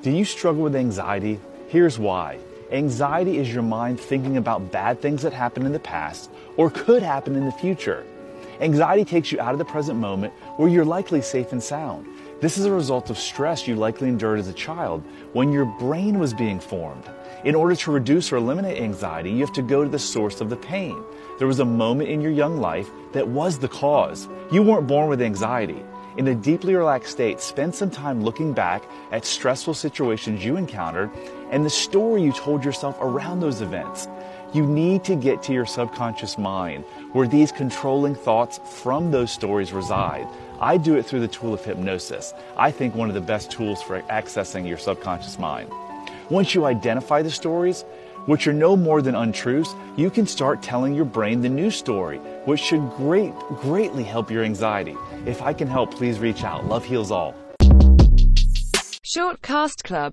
Do you struggle with anxiety? Here's why. Anxiety is your mind thinking about bad things that happened in the past or could happen in the future. Anxiety takes you out of the present moment where you're likely safe and sound. This is a result of stress you likely endured as a child when your brain was being formed. In order to reduce or eliminate anxiety, you have to go to the source of the pain. There was a moment in your young life that was the cause. You weren't born with anxiety. In a deeply relaxed state, spend some time looking back at stressful situations you encountered and the story you told yourself around those events. You need to get to your subconscious mind where these controlling thoughts from those stories reside. I do it through the tool of hypnosis. I think one of the best tools for accessing your subconscious mind. Once you identify the stories, which are no more than untruths, you can start telling your brain the new story, which should great, greatly help your anxiety. If I can help, please reach out. Love heals all. Shortcast Club